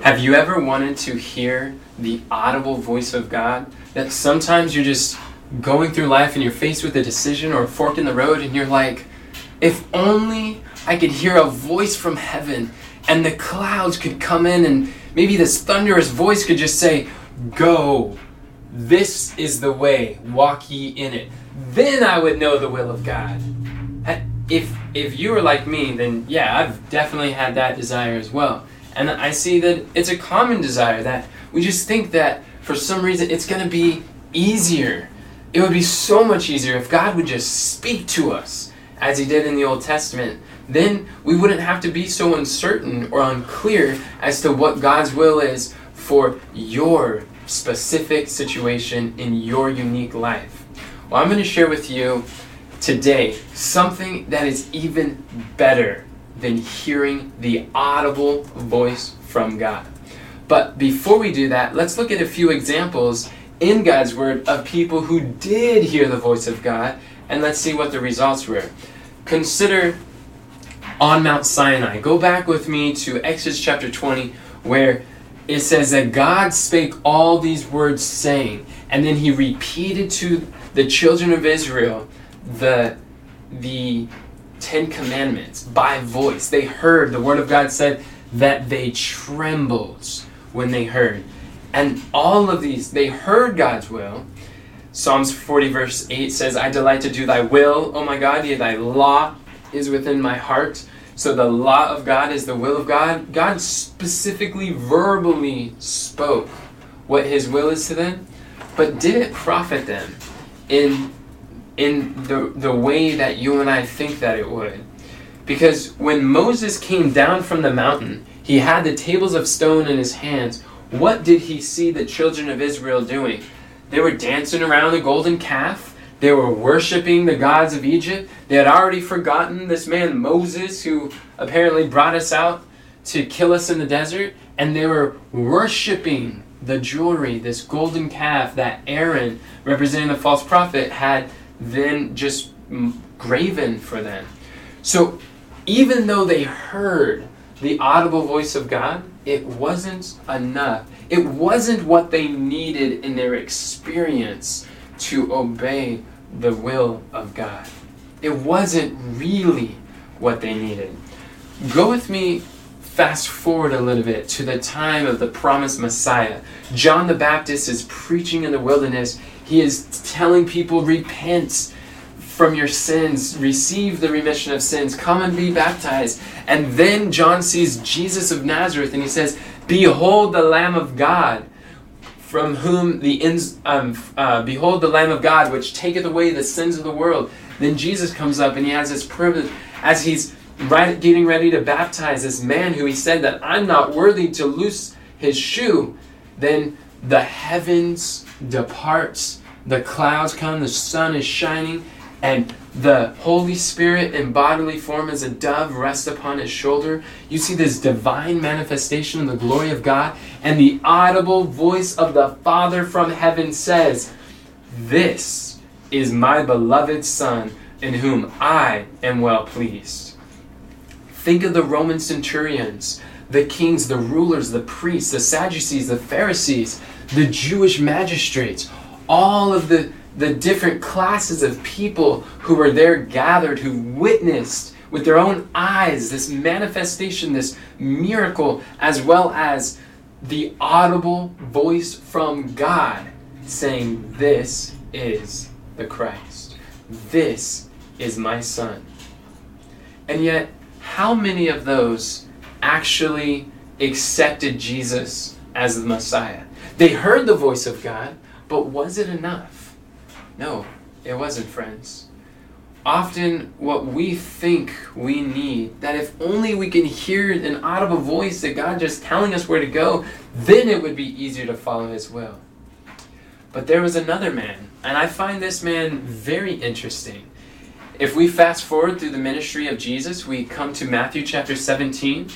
Have you ever wanted to hear the audible voice of God? That sometimes you're just going through life and you're faced with a decision or a fork in the road and you're like, if only I could hear a voice from heaven and the clouds could come in and maybe this thunderous voice could just say, Go, this is the way, walk ye in it. Then I would know the will of God. If, if you were like me, then yeah, I've definitely had that desire as well. And I see that it's a common desire that we just think that for some reason it's going to be easier. It would be so much easier if God would just speak to us as He did in the Old Testament. Then we wouldn't have to be so uncertain or unclear as to what God's will is for your specific situation in your unique life. Well, I'm going to share with you today something that is even better than hearing the audible voice from God. But before we do that, let's look at a few examples in God's Word of people who did hear the voice of God, and let's see what the results were. Consider on Mount Sinai. Go back with me to Exodus chapter 20, where it says that God spake all these words, saying, and then he repeated to the children of Israel the the Ten Commandments by voice. They heard, the Word of God said that they trembled when they heard. And all of these, they heard God's will. Psalms 40, verse 8 says, I delight to do thy will, O my God, yea, thy law is within my heart. So the law of God is the will of God. God specifically, verbally spoke what his will is to them, but did it profit them in in the, the way that you and I think that it would. Because when Moses came down from the mountain, he had the tables of stone in his hands. What did he see the children of Israel doing? They were dancing around the golden calf. They were worshiping the gods of Egypt. They had already forgotten this man Moses, who apparently brought us out to kill us in the desert. And they were worshiping the jewelry, this golden calf that Aaron, representing the false prophet, had then just graven for them. So even though they heard the audible voice of God, it wasn't enough. It wasn't what they needed in their experience to obey the will of God. It wasn't really what they needed. Go with me fast forward a little bit to the time of the promised Messiah. John the Baptist is preaching in the wilderness he is telling people, repent from your sins, receive the remission of sins, come and be baptized. And then John sees Jesus of Nazareth and he says, Behold the Lamb of God, from whom the ins, um, uh, behold the Lamb of God, which taketh away the sins of the world. Then Jesus comes up and he has this privilege as he's right, getting ready to baptize this man who he said that I'm not worthy to loose his shoe. Then the heavens departs, the clouds come, the sun is shining, and the Holy Spirit in bodily form as a dove rests upon his shoulder. You see this divine manifestation of the glory of God, and the audible voice of the Father from heaven says, This is my beloved Son, in whom I am well pleased. Think of the Roman centurions, the kings, the rulers, the priests, the Sadducees, the Pharisees the Jewish magistrates, all of the, the different classes of people who were there gathered, who witnessed with their own eyes this manifestation, this miracle, as well as the audible voice from God saying, This is the Christ. This is my Son. And yet, how many of those actually accepted Jesus as the Messiah? They heard the voice of God, but was it enough? No, it wasn't, friends. Often, what we think we need, that if only we can hear an audible voice that God just telling us where to go, then it would be easier to follow His will. But there was another man, and I find this man very interesting. If we fast forward through the ministry of Jesus, we come to Matthew chapter 17,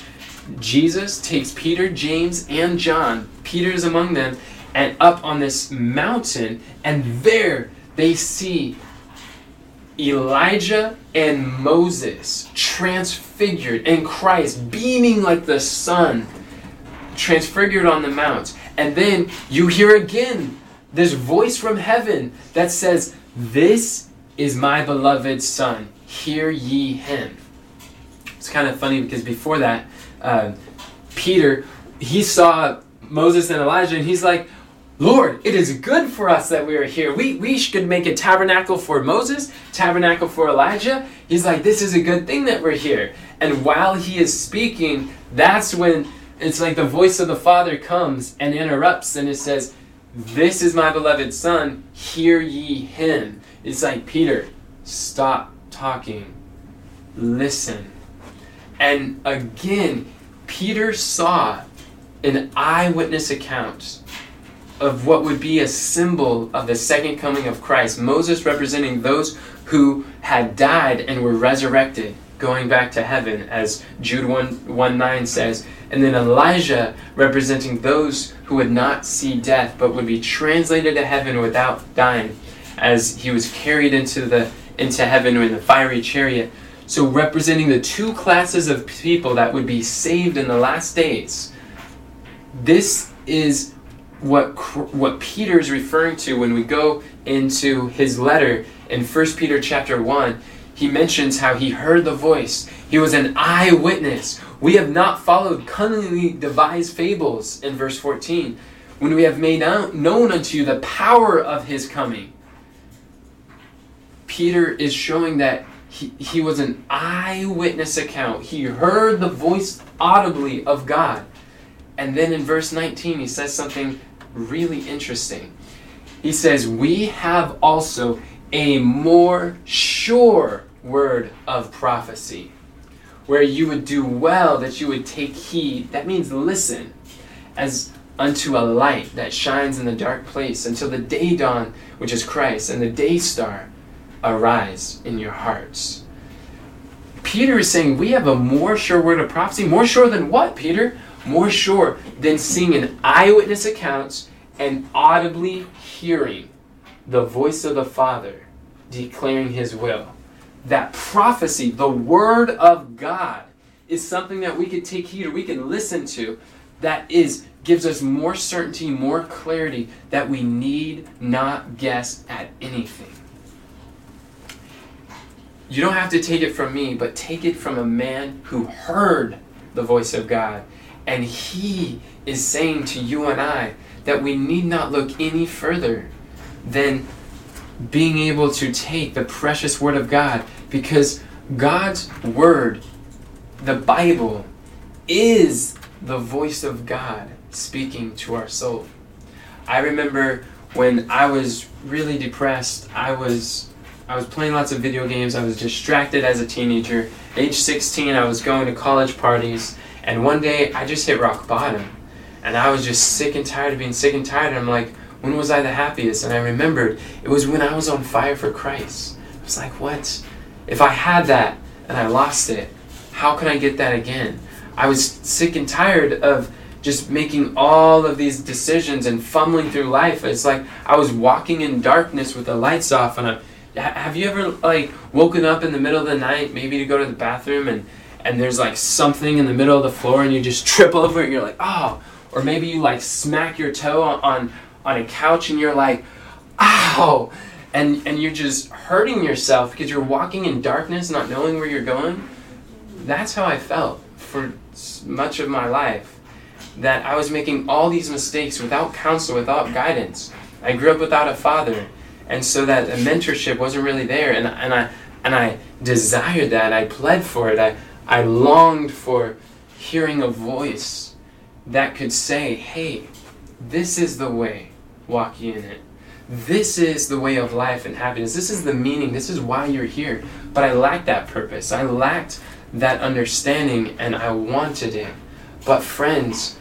Jesus takes Peter, James, and John, Peter is among them, and up on this mountain, and there they see Elijah and Moses transfigured, and Christ beaming like the sun, transfigured on the mount. And then you hear again this voice from heaven that says, This is my beloved Son. Hear ye him. It's kind of funny because before that, uh, Peter, he saw Moses and Elijah and he's like, Lord, it is good for us that we are here. We, we should make a tabernacle for Moses, tabernacle for Elijah. He's like, this is a good thing that we're here. And while he is speaking, that's when it's like the voice of the Father comes and interrupts and it says, This is my beloved Son, hear ye him. It's like, Peter, stop talking, listen. And again, Peter saw an eyewitness account of what would be a symbol of the second coming of Christ. Moses representing those who had died and were resurrected, going back to heaven, as Jude 1, 1 9 says. And then Elijah representing those who would not see death but would be translated to heaven without dying, as he was carried into the into heaven in the fiery chariot. So representing the two classes of people that would be saved in the last days. This is what what Peter is referring to when we go into his letter in 1 Peter chapter 1 he mentions how he heard the voice. He was an eyewitness. We have not followed cunningly devised fables in verse 14 when we have made known unto you the power of his coming Peter is showing that he, he was an eyewitness account he heard the voice audibly of God and then in verse 19, he says something really interesting. He says, We have also a more sure word of prophecy, where you would do well that you would take heed. That means listen, as unto a light that shines in the dark place until the day dawn, which is Christ, and the day star arise in your hearts. Peter is saying, We have a more sure word of prophecy. More sure than what, Peter? more sure than seeing an eyewitness accounts and audibly hearing the voice of the Father declaring his will. That prophecy, the word of God, is something that we could take heed or we can listen to that is gives us more certainty, more clarity that we need not guess at anything. You don't have to take it from me, but take it from a man who heard the voice of God and He is saying to you and I that we need not look any further than being able to take the precious Word of God because God's Word, the Bible, is the voice of God speaking to our soul. I remember when I was really depressed, I was I was playing lots of video games, I was distracted as a teenager. Age 16, I was going to college parties and one day I just hit rock bottom. And I was just sick and tired of being sick and tired. And I'm like, when was I the happiest? And I remembered it was when I was on fire for Christ. I was like, what? If I had that and I lost it, how can I get that again? I was sick and tired of just making all of these decisions and fumbling through life. It's like I was walking in darkness with the lights off. And I, have you ever like woken up in the middle of the night, maybe to go to the bathroom, and and there's like something in the middle of the floor and you just trip over it and you're like, oh. Or maybe you like smack your toe on, on, on a couch and you're like, ow. And, and you're just hurting yourself because you're walking in darkness, not knowing where you're going. That's how I felt for much of my life. That I was making all these mistakes without counsel, without guidance. I grew up without a father. And so that mentorship wasn't really there. And, and, I, and I desired that. I pled for it. I, I longed for hearing a voice that could say, hey, this is the way, walk ye in it. This is the way of life and happiness. This is the meaning. This is why you're here. But I lacked that purpose. I lacked that understanding and I wanted it. But, friends,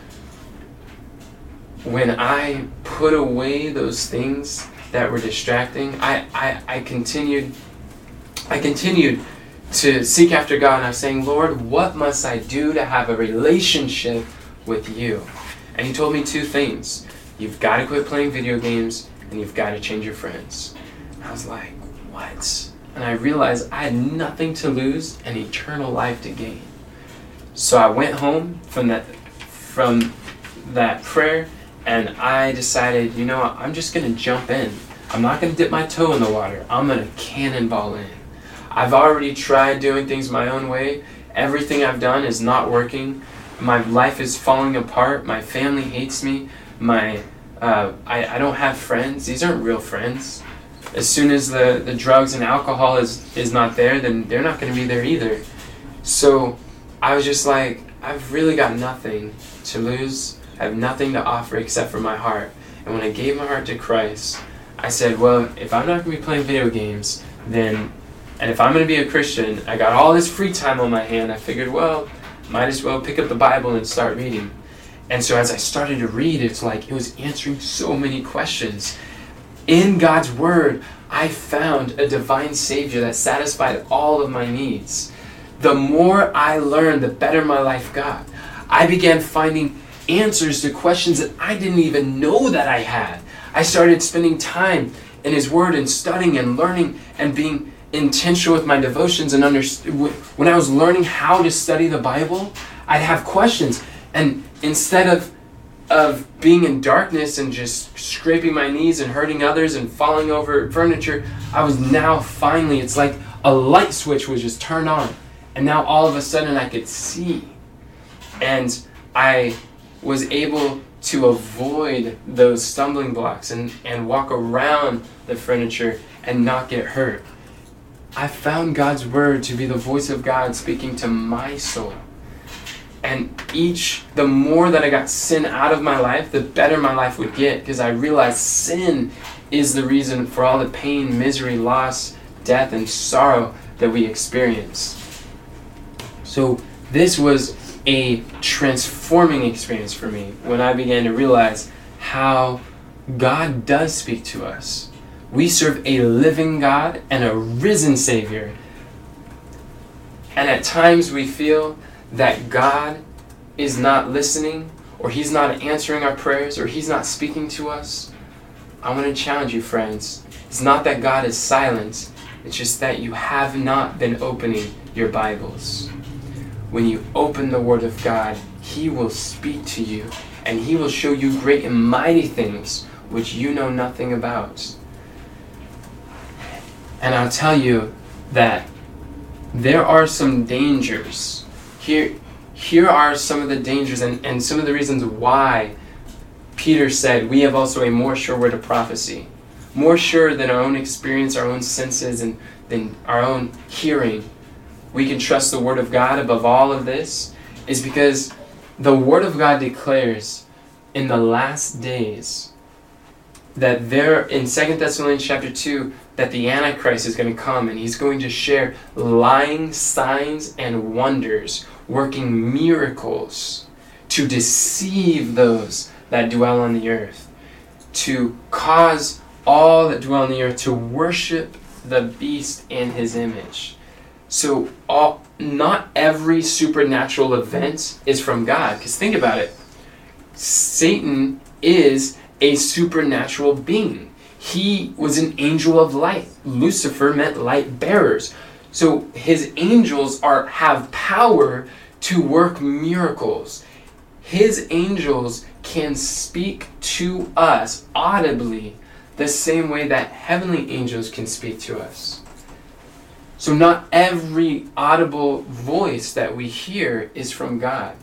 when I put away those things that were distracting, I, I, I continued I continued to seek after God, and I was saying, Lord, what must I do to have a relationship with you? And He told me two things. You've got to quit playing video games, and you've got to change your friends. And I was like, what? And I realized I had nothing to lose and eternal life to gain. So I went home from that from that prayer and I decided, you know, what, I'm just going to jump in. I'm not going to dip my toe in the water. I'm going to cannonball in. I've already tried doing things my own way. Everything I've done is not working. My life is falling apart. My family hates me. My uh, I, I don't have friends. These aren't real friends. As soon as the, the drugs and alcohol is, is not there, then they're not going to be there either. So I was just like, I've really got nothing to lose. I have nothing to offer except for my heart. And when I gave my heart to Christ, I said, well, if I'm not going to be playing video games, then, and if I'm going to be a Christian, I got all this free time on my hand. I figured, well, might as well pick up the Bible and start reading. And so as I started to read, it's like it was answering so many questions. In God's Word, I found a divine Savior that satisfied all of my needs. The more I learned, the better my life got. I began finding answers to questions that I didn't even know that I had. I started spending time in His Word and studying and learning and being intentional with my devotions and when I was learning how to study the Bible, I'd have questions and instead of of being in darkness and just scraping my knees and hurting others and falling over furniture, I was now finally it's like a light switch was just turned on. And now all of a sudden I could see. And I was able to avoid those stumbling blocks and, and walk around the furniture and not get hurt. I found God's word to be the voice of God speaking to my soul. And each, the more that I got sin out of my life, the better my life would get because I realized sin is the reason for all the pain, misery, loss, death, and sorrow that we experience. So, this was a transforming experience for me when I began to realize how God does speak to us. We serve a living God and a risen Savior. And at times we feel that God is not listening, or He's not answering our prayers, or He's not speaking to us. I want to challenge you, friends. It's not that God is silent, it's just that you have not been opening your Bibles. When you open the Word of God, He will speak to you, and He will show you great and mighty things which you know nothing about. And I'll tell you that there are some dangers. Here, here are some of the dangers and, and some of the reasons why Peter said we have also a more sure word of prophecy. More sure than our own experience, our own senses, and than our own hearing. We can trust the word of God above all of this, is because the word of God declares in the last days that there in Second Thessalonians chapter 2 that the Antichrist is going to come and he's going to share lying signs and wonders, working miracles to deceive those that dwell on the earth, to cause all that dwell on the earth to worship the beast in his image. So all not every supernatural event is from God. Because think about it. Satan is a supernatural being. He was an angel of light. Lucifer meant light bearers. So his angels are have power to work miracles. His angels can speak to us audibly the same way that heavenly angels can speak to us. So, not every audible voice that we hear is from God.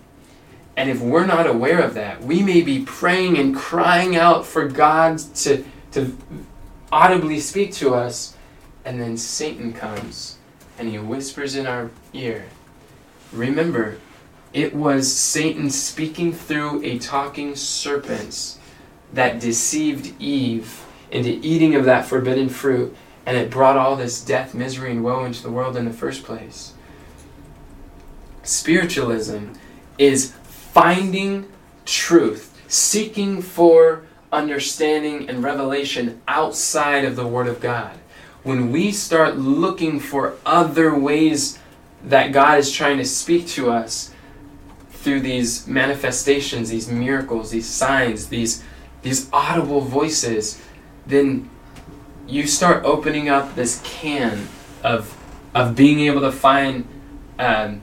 And if we're not aware of that, we may be praying and crying out for God to, to audibly speak to us, and then Satan comes and he whispers in our ear. Remember, it was Satan speaking through a talking serpent that deceived Eve into eating of that forbidden fruit, and it brought all this death, misery, and woe into the world in the first place. Spiritualism is finding truth, seeking for understanding and revelation outside of the Word of God. When we start looking for other ways that God is trying to speak to us through these manifestations, these miracles, these signs, these, these audible voices, then you start opening up this can of, of being able to find um,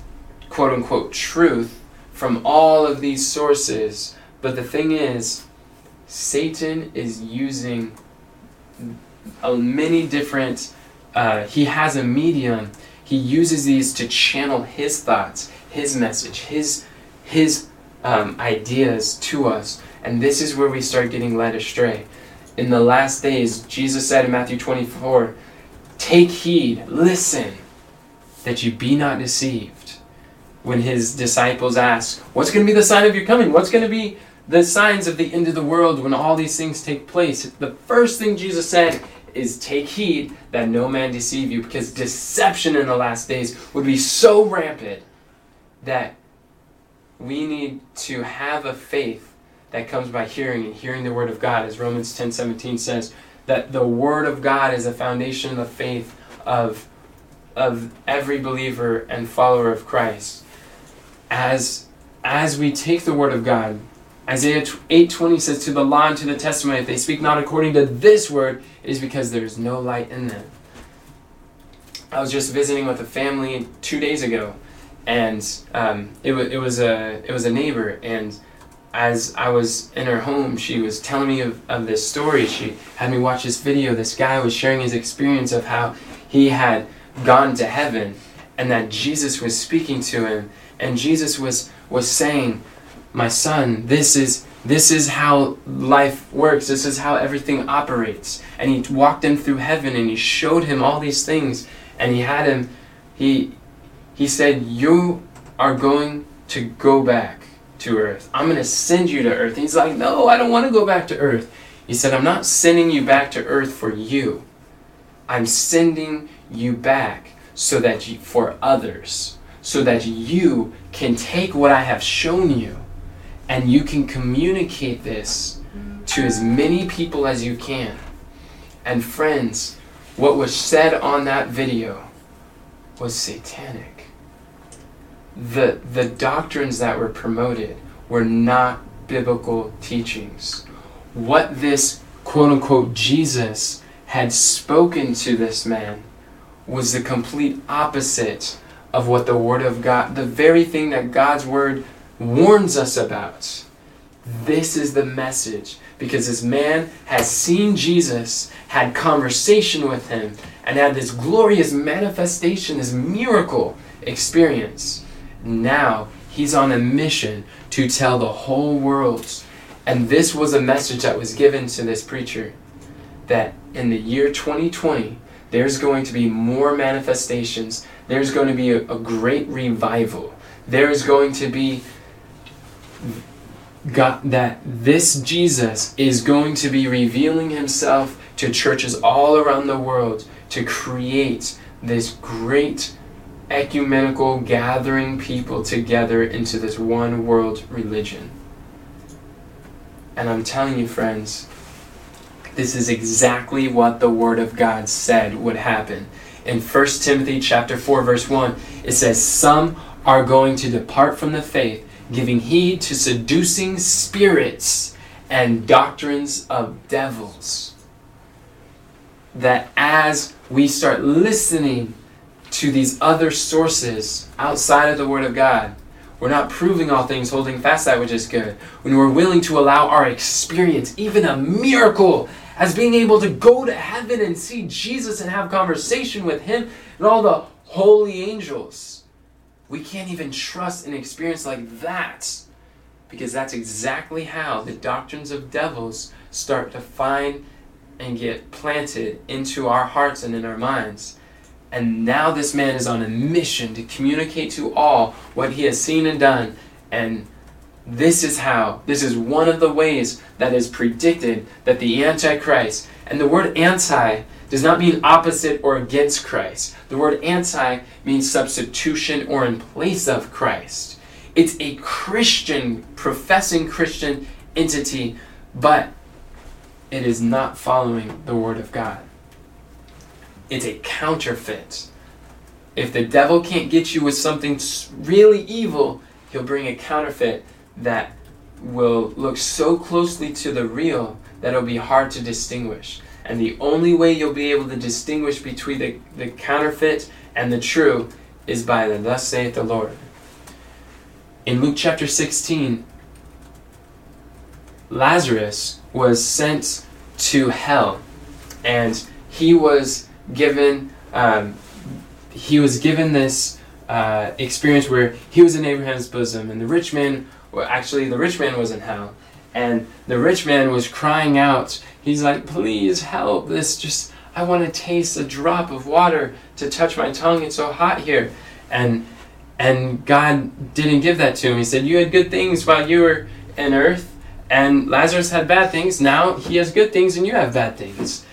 quote unquote truth from all of these sources But the thing is, Satan is using a many different. Uh, he has a medium. He uses these to channel his thoughts, his message, his his um, ideas to us, and this is where we start getting led astray. In the last days, Jesus said in Matthew 24, "Take heed, listen, that you be not deceived." When his disciples ask, "What's going to be the sign of your coming? What's going to be the signs of the end of the world when all these things take place?" The first thing Jesus said is take heed that no man deceive you because deception in the last days would be so rampant that we need to have a faith that comes by hearing and hearing the word of God as Romans 10:17 says that the word of God is a foundation of the faith of of every believer and follower of Christ as as we take the word of God Isaiah 8:20 says to the law and to the testimony if they speak not according to this word it is because there is no light in them. I was just visiting with a family 2 days ago and um, it, was, it was a it was a neighbor and as I was in her home she was telling me of, of this story. She had me watch this video. This guy was sharing his experience of how he had gone to heaven and that Jesus was speaking to him. And Jesus was was saying my son, this is this is how life works. This is how everything operates. And he walked him through heaven and he showed him all these things. And he had him he he said, "You are going to go back to earth. I'm going to send you to earth." And he's like, "No, I don't want to go back to earth." He said, "I'm not sending you back to earth for you. I'm sending you back so that you, for others, so that you can take what I have shown you and you can communicate this to as many people as you can. And friends, what was said on that video was satanic. The, the doctrines that were promoted were not biblical teachings. What this quote unquote Jesus had spoken to this man was the complete opposite of what the Word of God, the very thing that God's Word warns us about. This is the message because this man has seen Jesus, had conversation with him, and had this glorious manifestation, this miracle experience. Now he's on a mission to tell the whole world. And this was a message that was given to this preacher that in the year 2020, there's going to be more manifestations. There's going to be a, a great revival. There's going to be God, that this Jesus is going to be revealing himself to churches all around the world to create this great ecumenical gathering people together into this one world religion. And I'm telling you, friends, this is exactly what the Word of God said would happen. In 1 Timothy chapter 4, verse 1, it says, Some are going to depart from the faith giving heed to seducing spirits and doctrines of devils. That as we start listening to these other sources outside of the Word of God, we're not proving all things, holding fast that which is good. When we're willing to allow our experience, even a miracle, as being able to go to heaven and see Jesus and have conversation with Him and all the holy angels we can't even trust an experience like that because that's exactly how the doctrines of devils start to find and get planted into our hearts and in our minds. And now this man is on a mission to communicate to all what he has seen and done. And this is how, this is one of the ways that is predicted that the Antichrist, and the word anti does not mean opposite or against Christ. The word anti means substitution or in place of Christ. It's a Christian, professing Christian entity, but it is not following the Word of God. It's a counterfeit. If the devil can't get you with something really evil, he'll bring a counterfeit that will look so closely to the real that it'll be hard to distinguish. And the only way you'll be able to distinguish between the, the counterfeit and the true is by the thus saith the Lord. In Luke chapter 16, Lazarus was sent to hell, and he was given um, he was given this uh, experience where he was in Abraham's bosom, and the rich man, well, actually, the rich man was in hell, and the rich man was crying out. He's like, "Please help! This just I want to taste a drop of water to touch my tongue. It's so hot here," and and God didn't give that to him. He said, "You had good things while you were in earth, and Lazarus had bad things. Now he has good things, and you have bad things."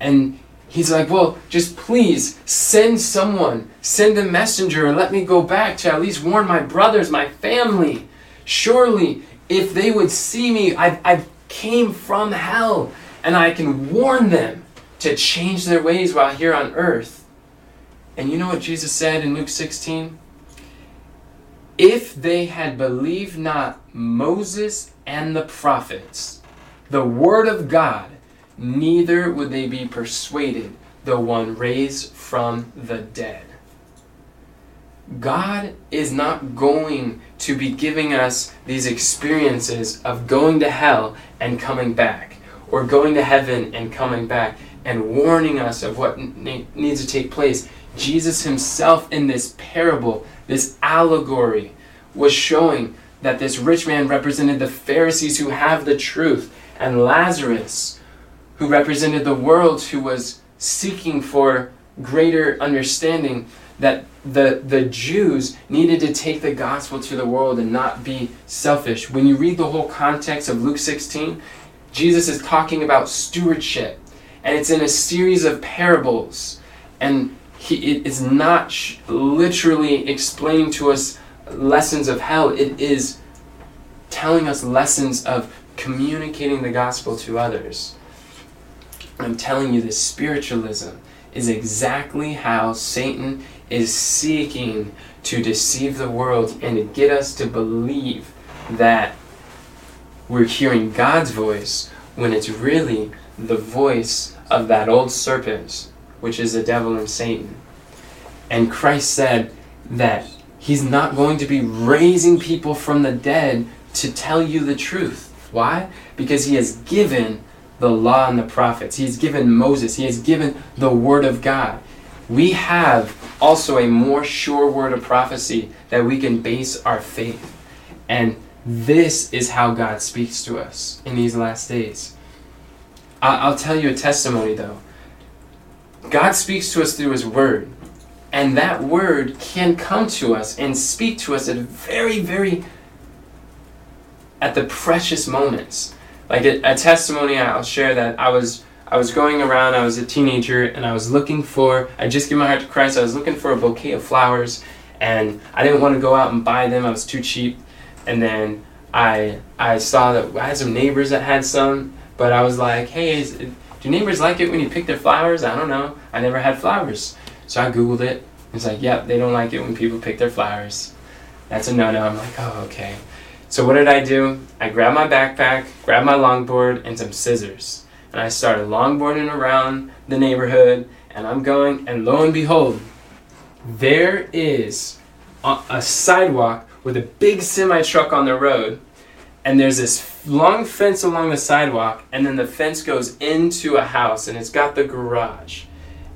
And he's like, Well, just please send someone, send a messenger, and let me go back to at least warn my brothers, my family. Surely, if they would see me, I, I came from hell, and I can warn them to change their ways while here on earth. And you know what Jesus said in Luke 16? If they had believed not Moses and the prophets, the word of God, neither would they be persuaded, though one raised from the dead. God is not going to be giving us these experiences of going to hell and coming back, or going to heaven and coming back, and warning us of what needs to take place. Jesus himself, in this parable, this allegory, was showing that this rich man represented the Pharisees who have the truth, and Lazarus who represented the world who was seeking for greater understanding that the, the Jews needed to take the gospel to the world and not be selfish. When you read the whole context of Luke 16, Jesus is talking about stewardship, and it's in a series of parables. And he, it is not sh- literally explaining to us lessons of hell, it is telling us lessons of communicating the gospel to others. I'm telling you, this spiritualism is exactly how Satan is seeking to deceive the world and to get us to believe that we're hearing God's voice when it's really the voice of that old serpent, which is the devil and Satan. And Christ said that he's not going to be raising people from the dead to tell you the truth. Why? Because he has given the law and the prophets. He has given Moses. He has given the word of God. We have also a more sure word of prophecy that we can base our faith. And this is how God speaks to us in these last days. I'll tell you a testimony though. God speaks to us through His Word. And that Word can come to us and speak to us at very, very, at the precious moments like a, a testimony I'll share that I was I was going around, I was a teenager, and I was looking for, I just gave my heart to Christ, I was looking for a bouquet of flowers, and I didn't want to go out and buy them, I was too cheap. And then I, I saw that I had some neighbors that had some, but I was like, hey, is, do neighbors like it when you pick their flowers? I don't know. I never had flowers. So I Googled it. It's like, yep, they don't like it when people pick their flowers. That's a no no. I'm like, oh, okay. So what did I do? I grabbed my backpack, grabbed my longboard, and some scissors. And I started longboarding around the neighborhood, and I'm going, and lo and behold, there is a, a sidewalk with a big semi truck on the road, and there's this long fence along the sidewalk, and then the fence goes into a house, and it's got the garage.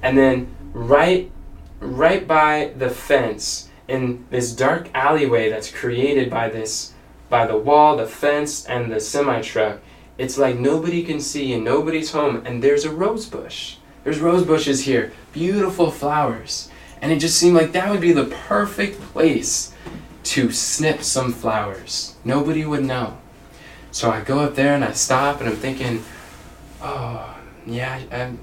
And then right right by the fence in this dark alleyway that's created by this by the wall, the fence, and the semi truck. It's like nobody can see and nobody's home, and there's a rose bush. There's rose bushes here, beautiful flowers. And it just seemed like that would be the perfect place to snip some flowers. Nobody would know. So I go up there and I stop and I'm thinking, oh, yeah, I'm,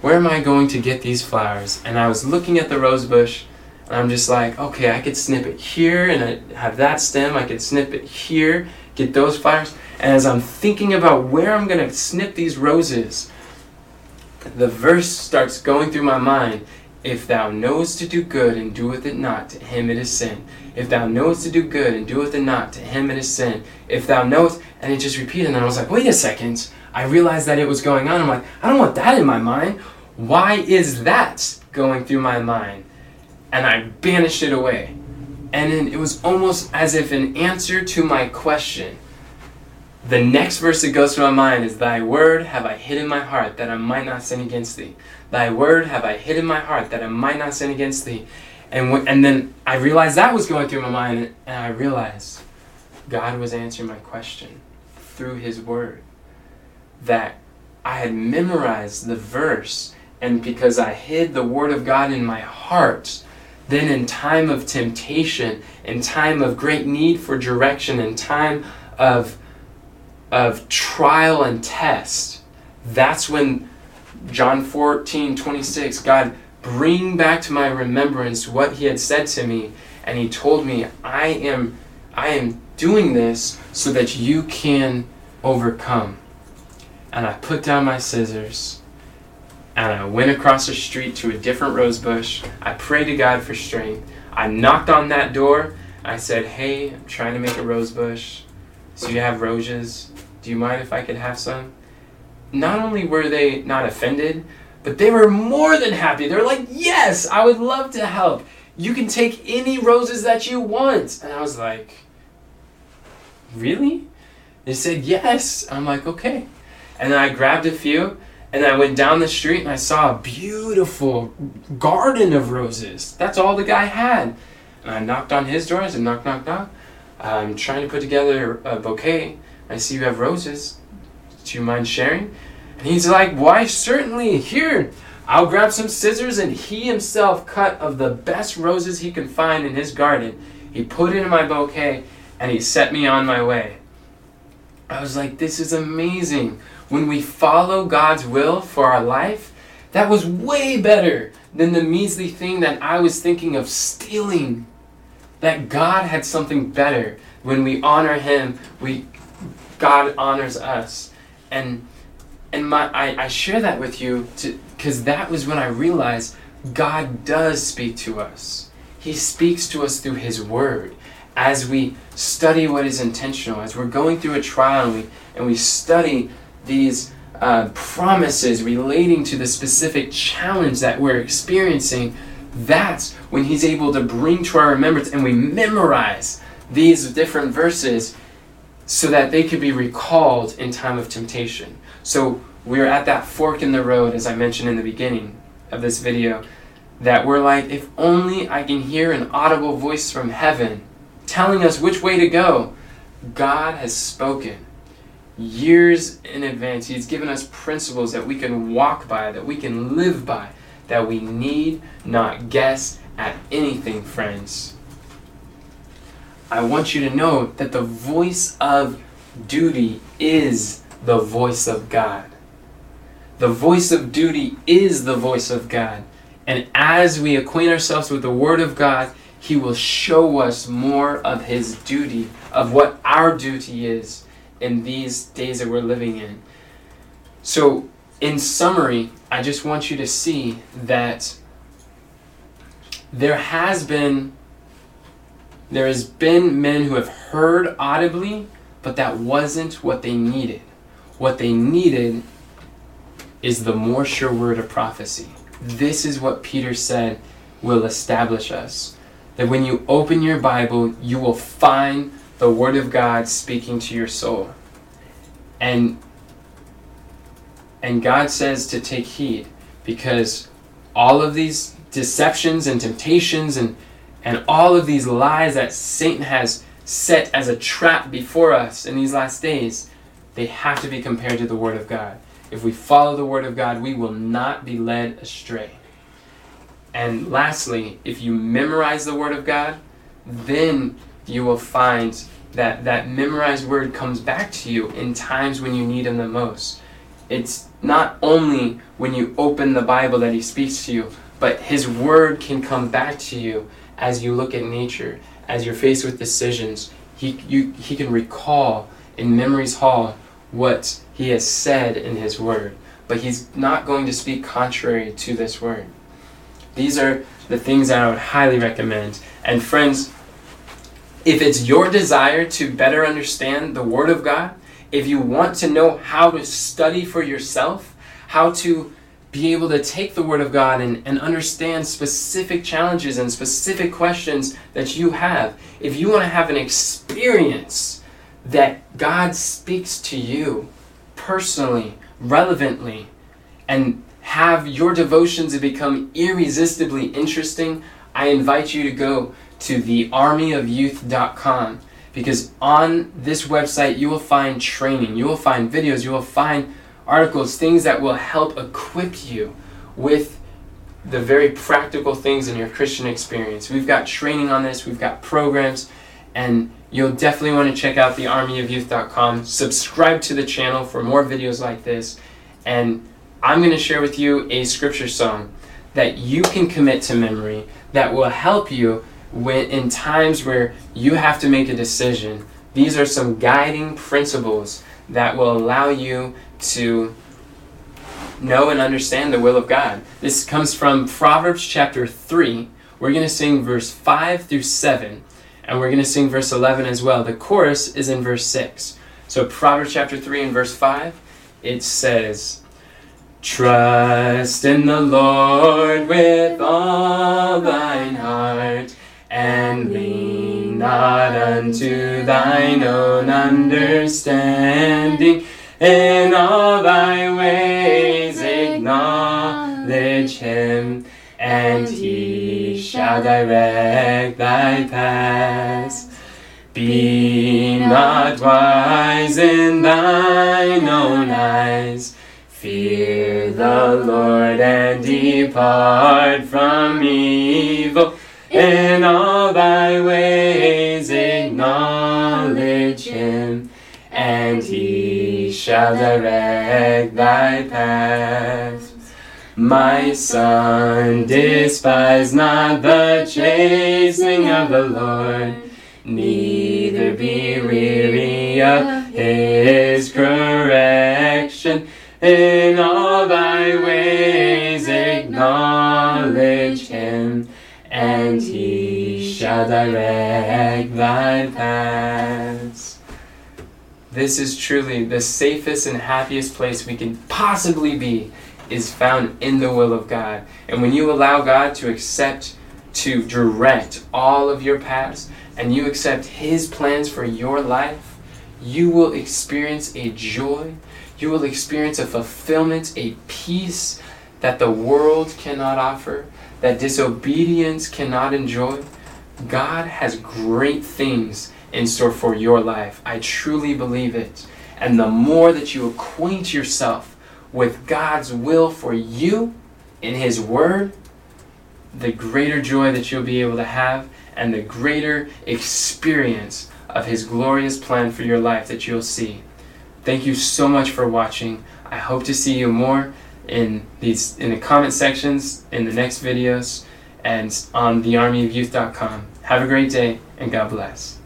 where am I going to get these flowers? And I was looking at the rose bush and I'm just like, okay, I could snip it here and I have that stem. I could snip it here, get those flowers. And as I'm thinking about where I'm going to snip these roses, the verse starts going through my mind. If thou knowest to do good and doeth it not, to him it is sin. If thou knowest to do good and doeth it not, to him it is sin. If thou knowest, and it just repeated, and I was like, wait a second. I realized that it was going on. I'm like, I don't want that in my mind. Why is that going through my mind? And I banished it away. And then it was almost as if an answer to my question the next verse that goes to my mind is Thy word have I hid in my heart that I might not sin against thee. Thy word have I hid in my heart that I might not sin against thee. And, and then I realized that was going through my mind, and I realized God was answering my question through His Word. That I had memorized the verse, and because I hid the Word of God in my heart, then in time of temptation, in time of great need for direction, in time of, of trial and test, that's when John 14, 26, God bring back to my remembrance what he had said to me and he told me I am I am doing this so that you can overcome. And I put down my scissors and I went across the street to a different rose bush. I prayed to God for strength. I knocked on that door. I said, "Hey, I'm trying to make a rose bush. So you have roses? Do you mind if I could have some?" Not only were they not offended, but they were more than happy. They're like, yes, I would love to help. You can take any roses that you want. And I was like, really? They said, yes. I'm like, okay. And then I grabbed a few and I went down the street and I saw a beautiful garden of roses. That's all the guy had. And I knocked on his door. And I said, knock, knock, knock. I'm trying to put together a bouquet. I see you have roses. Do you mind sharing? And he's like, Why, certainly. Here, I'll grab some scissors. And he himself cut of the best roses he could find in his garden. He put it in my bouquet and he set me on my way. I was like, This is amazing. When we follow God's will for our life, that was way better than the measly thing that I was thinking of stealing. That God had something better. When we honor Him, we God honors us. And and my I, I share that with you because that was when I realized God does speak to us. He speaks to us through His Word. As we study what is intentional, as we're going through a trial and we, and we study these uh, promises relating to the specific challenge that we're experiencing, that's when He's able to bring to our remembrance and we memorize these different verses so that they could be recalled in time of temptation. So we're at that fork in the road, as I mentioned in the beginning of this video, that we're like, if only I can hear an audible voice from heaven telling us which way to go. God has spoken years in advance. He's given us principles that we can walk by, that we can live by, that we need not guess at anything, friends. I want you to know that the voice of duty is the voice of God. The voice of duty is the voice of God. And as we acquaint ourselves with the Word of God, He will show us more of His duty, of what our duty is in these days that we're living in. So, in summary, I just want you to see that there has been there has been men who have heard audibly, but that wasn't what they needed. What they needed is the more sure word of prophecy. This is what Peter said will establish us. That when you open your Bible, you will find the Word of God speaking to your soul. And and God says to take heed because all of these deceptions and temptations and and all of these lies that Satan has set as a trap before us in these last days, they have to be compared to the Word of God. If we follow the Word of God, we will not be led astray. And lastly, if you memorize the Word of God, then you will find that that memorized Word comes back to you in times when you need Him the most. It's not only when you open the Bible that He speaks to you, but His Word can come back to you as you look at nature, as you're faced with decisions. He, you, he can recall in Memory's Hall what he has said in his word, but he's not going to speak contrary to this word. These are the things that I would highly recommend. And friends, if it's your desire to better understand the Word of God, if you want to know how to study for yourself, how to be able to take the Word of God and, and understand specific challenges and specific questions that you have, if you want to have an experience that God speaks to you personally, relevantly, and have your devotions become irresistibly interesting, I invite you to go to thearmyofyouth.com because on this website you will find training, you will find videos, you will find articles, things that will help equip you with the very practical things in your Christian experience. We've got training on this, we've got programs, and you'll definitely want to check out thearmyofyouth.com. Subscribe to the channel for more videos like this, and I'm going to share with you a scripture song that you can commit to memory that will help you when in times where you have to make a decision. These are some guiding principles that will allow you to know and understand the will of God. This comes from Proverbs chapter 3. We're going to sing verse 5 through 7, and we're going to sing verse 11 as well. The chorus is in verse 6. So, Proverbs chapter 3 and verse 5, it says, Trust in the Lord with all thine heart, and lean not unto thine own understanding. In all thy ways acknowledge him, and he shall direct thy paths. Be not wise in thine own eyes. Fear the Lord and depart from evil. In all thy ways acknowledge him, and he shall direct thy paths. My son, despise not the chastening of the Lord, neither be weary of his correction. In all thy ways direct thy paths. This is truly the safest and happiest place we can possibly be is found in the will of God. And when you allow God to accept, to direct all of your paths, and you accept His plans for your life, you will experience a joy you will experience a fulfillment, a peace that the world cannot offer, that disobedience cannot enjoy. God has great things in store for your life. I truly believe it. And the more that you acquaint yourself with God's will for you in His Word, the greater joy that you'll be able to have and the greater experience of His glorious plan for your life that you'll see. Thank you so much for watching. I hope to see you more in these in the comment sections in the next videos and on thearmyofyouth.com. Have a great day and God bless.